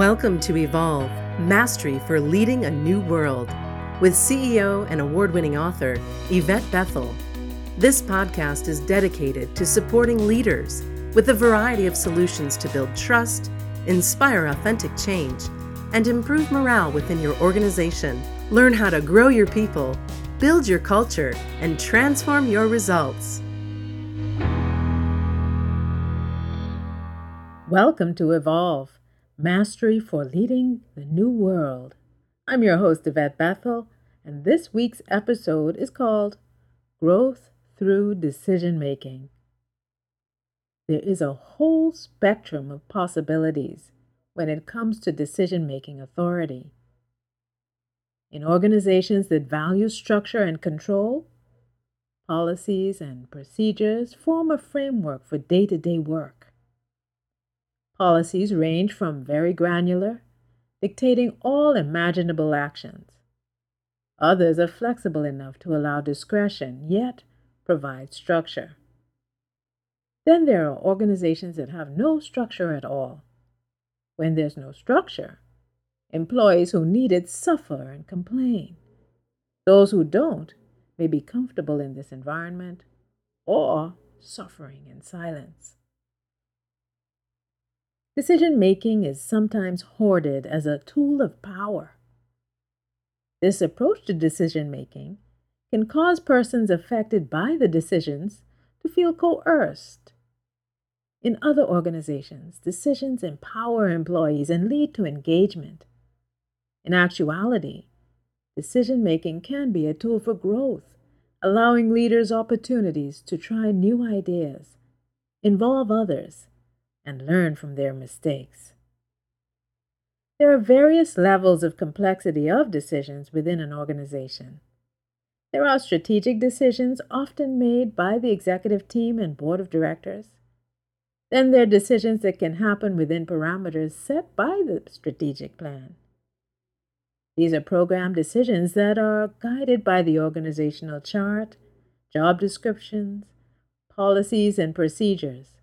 Welcome to Evolve Mastery for Leading a New World with CEO and award winning author Yvette Bethel. This podcast is dedicated to supporting leaders with a variety of solutions to build trust, inspire authentic change, and improve morale within your organization. Learn how to grow your people, build your culture, and transform your results. Welcome to Evolve Mastery for Leading the New World. I'm your host, Yvette Bethel, and this week's episode is called Growth Through Decision Making. There is a whole spectrum of possibilities when it comes to decision making authority. In organizations that value structure and control, policies and procedures form a framework for day to day work. Policies range from very granular, dictating all imaginable actions. Others are flexible enough to allow discretion, yet provide structure. Then there are organizations that have no structure at all. When there's no structure, employees who need it suffer and complain. Those who don't may be comfortable in this environment or suffering in silence. Decision making is sometimes hoarded as a tool of power. This approach to decision making can cause persons affected by the decisions to feel coerced. In other organizations, decisions empower employees and lead to engagement. In actuality, decision making can be a tool for growth, allowing leaders opportunities to try new ideas, involve others, and learn from their mistakes. There are various levels of complexity of decisions within an organization. There are strategic decisions often made by the executive team and board of directors. Then there are decisions that can happen within parameters set by the strategic plan. These are program decisions that are guided by the organizational chart, job descriptions, policies, and procedures.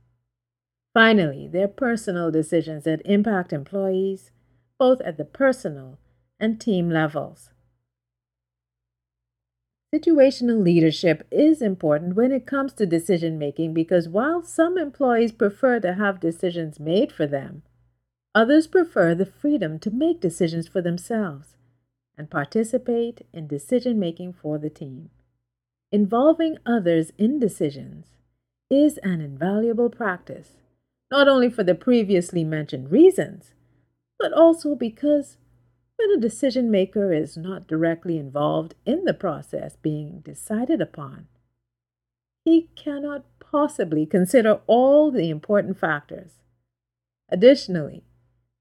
Finally, their personal decisions that impact employees, both at the personal and team levels. Situational leadership is important when it comes to decision making because while some employees prefer to have decisions made for them, others prefer the freedom to make decisions for themselves and participate in decision making for the team. Involving others in decisions is an invaluable practice not only for the previously mentioned reasons, but also because when a decision maker is not directly involved in the process being decided upon, he cannot possibly consider all the important factors. Additionally,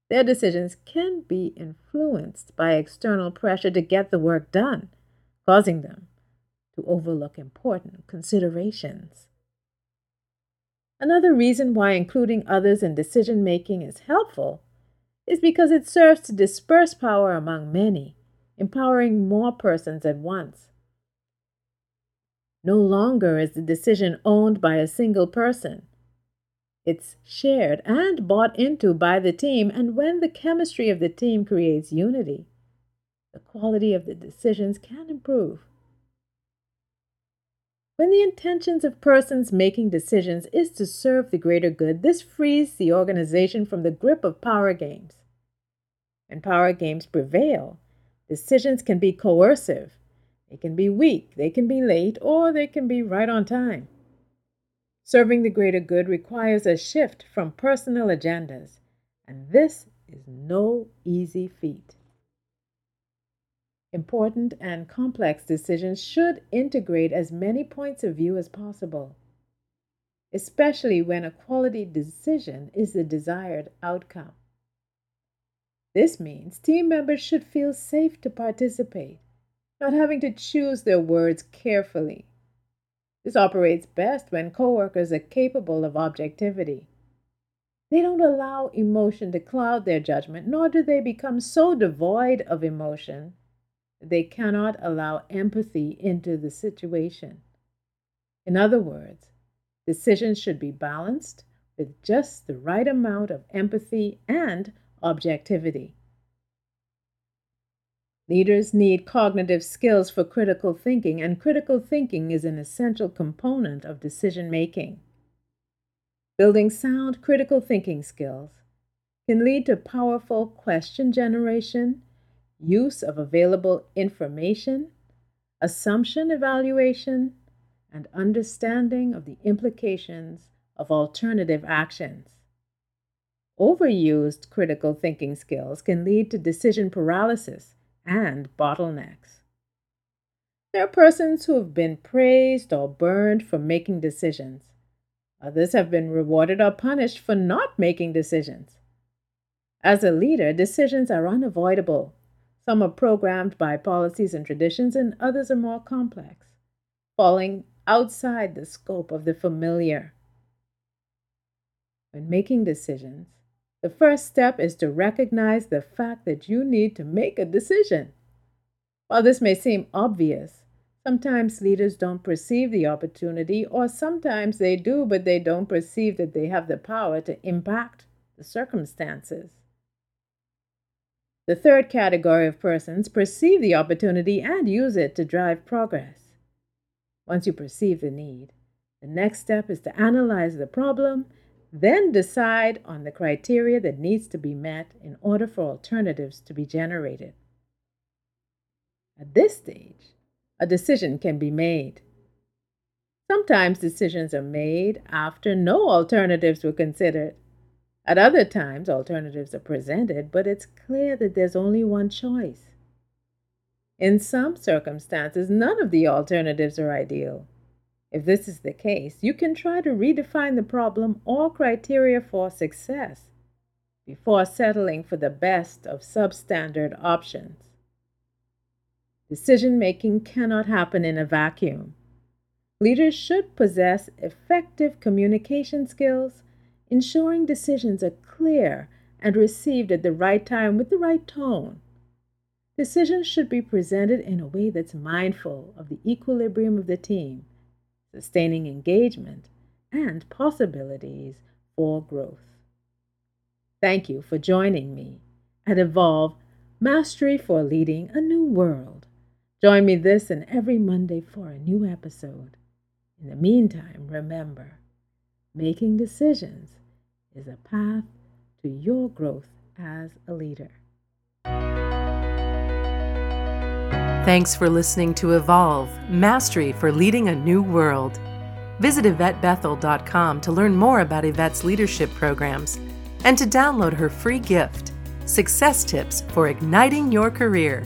their decisions can be influenced by external pressure to get the work done, causing them to overlook important considerations. Another reason why including others in decision making is helpful is because it serves to disperse power among many, empowering more persons at once. No longer is the decision owned by a single person. It's shared and bought into by the team, and when the chemistry of the team creates unity, the quality of the decisions can improve. When the intentions of persons making decisions is to serve the greater good, this frees the organization from the grip of power games. When power games prevail, decisions can be coercive, they can be weak, they can be late, or they can be right on time. Serving the greater good requires a shift from personal agendas, and this is no easy feat. Important and complex decisions should integrate as many points of view as possible, especially when a quality decision is the desired outcome. This means team members should feel safe to participate, not having to choose their words carefully. This operates best when coworkers are capable of objectivity. They don't allow emotion to cloud their judgment, nor do they become so devoid of emotion they cannot allow empathy into the situation. In other words, decisions should be balanced with just the right amount of empathy and objectivity. Leaders need cognitive skills for critical thinking, and critical thinking is an essential component of decision making. Building sound critical thinking skills can lead to powerful question generation, use of available information, assumption evaluation, and understanding of the implications of alternative actions. Overused critical thinking skills can lead to decision paralysis and bottlenecks. There are persons who have been praised or burned for making decisions. Others have been rewarded or punished for not making decisions. As a leader, decisions are unavoidable. Some are programmed by policies and traditions, and others are more complex, falling outside the scope of the familiar. When making decisions, the first step is to recognize the fact that you need to make a decision. While this may seem obvious, sometimes leaders don't perceive the opportunity, or sometimes they do, but they don't perceive that they have the power to impact the circumstances. The third category of persons perceive the opportunity and use it to drive progress. Once you perceive the need, the next step is to analyze the problem, then decide on the criteria that needs to be met in order for alternatives to be generated. At this stage, a decision can be made. Sometimes decisions are made after no alternatives were considered. At other times, alternatives are presented, but it's clear that there's only one choice. In some circumstances, none of the alternatives are ideal. If this is the case, you can try to redefine the problem or criteria for success before settling for the best of substandard options. Decision making cannot happen in a vacuum. Leaders should possess effective communication skills ensuring decisions are clear and received at the right time with the right tone. Decisions should be presented in a way that's mindful of the equilibrium of the team, sustaining engagement and possibilities for growth. Thank you for joining me at Evolve Mastery for Leading a New World. Join me this and every Monday for a new episode. In the meantime, remember, making decisions is a path to your growth as a leader. Thanks for listening to Evolve Mastery for Leading a New World. Visit YvetteBethel.com to learn more about Yvette's leadership programs and to download her free gift Success Tips for Igniting Your Career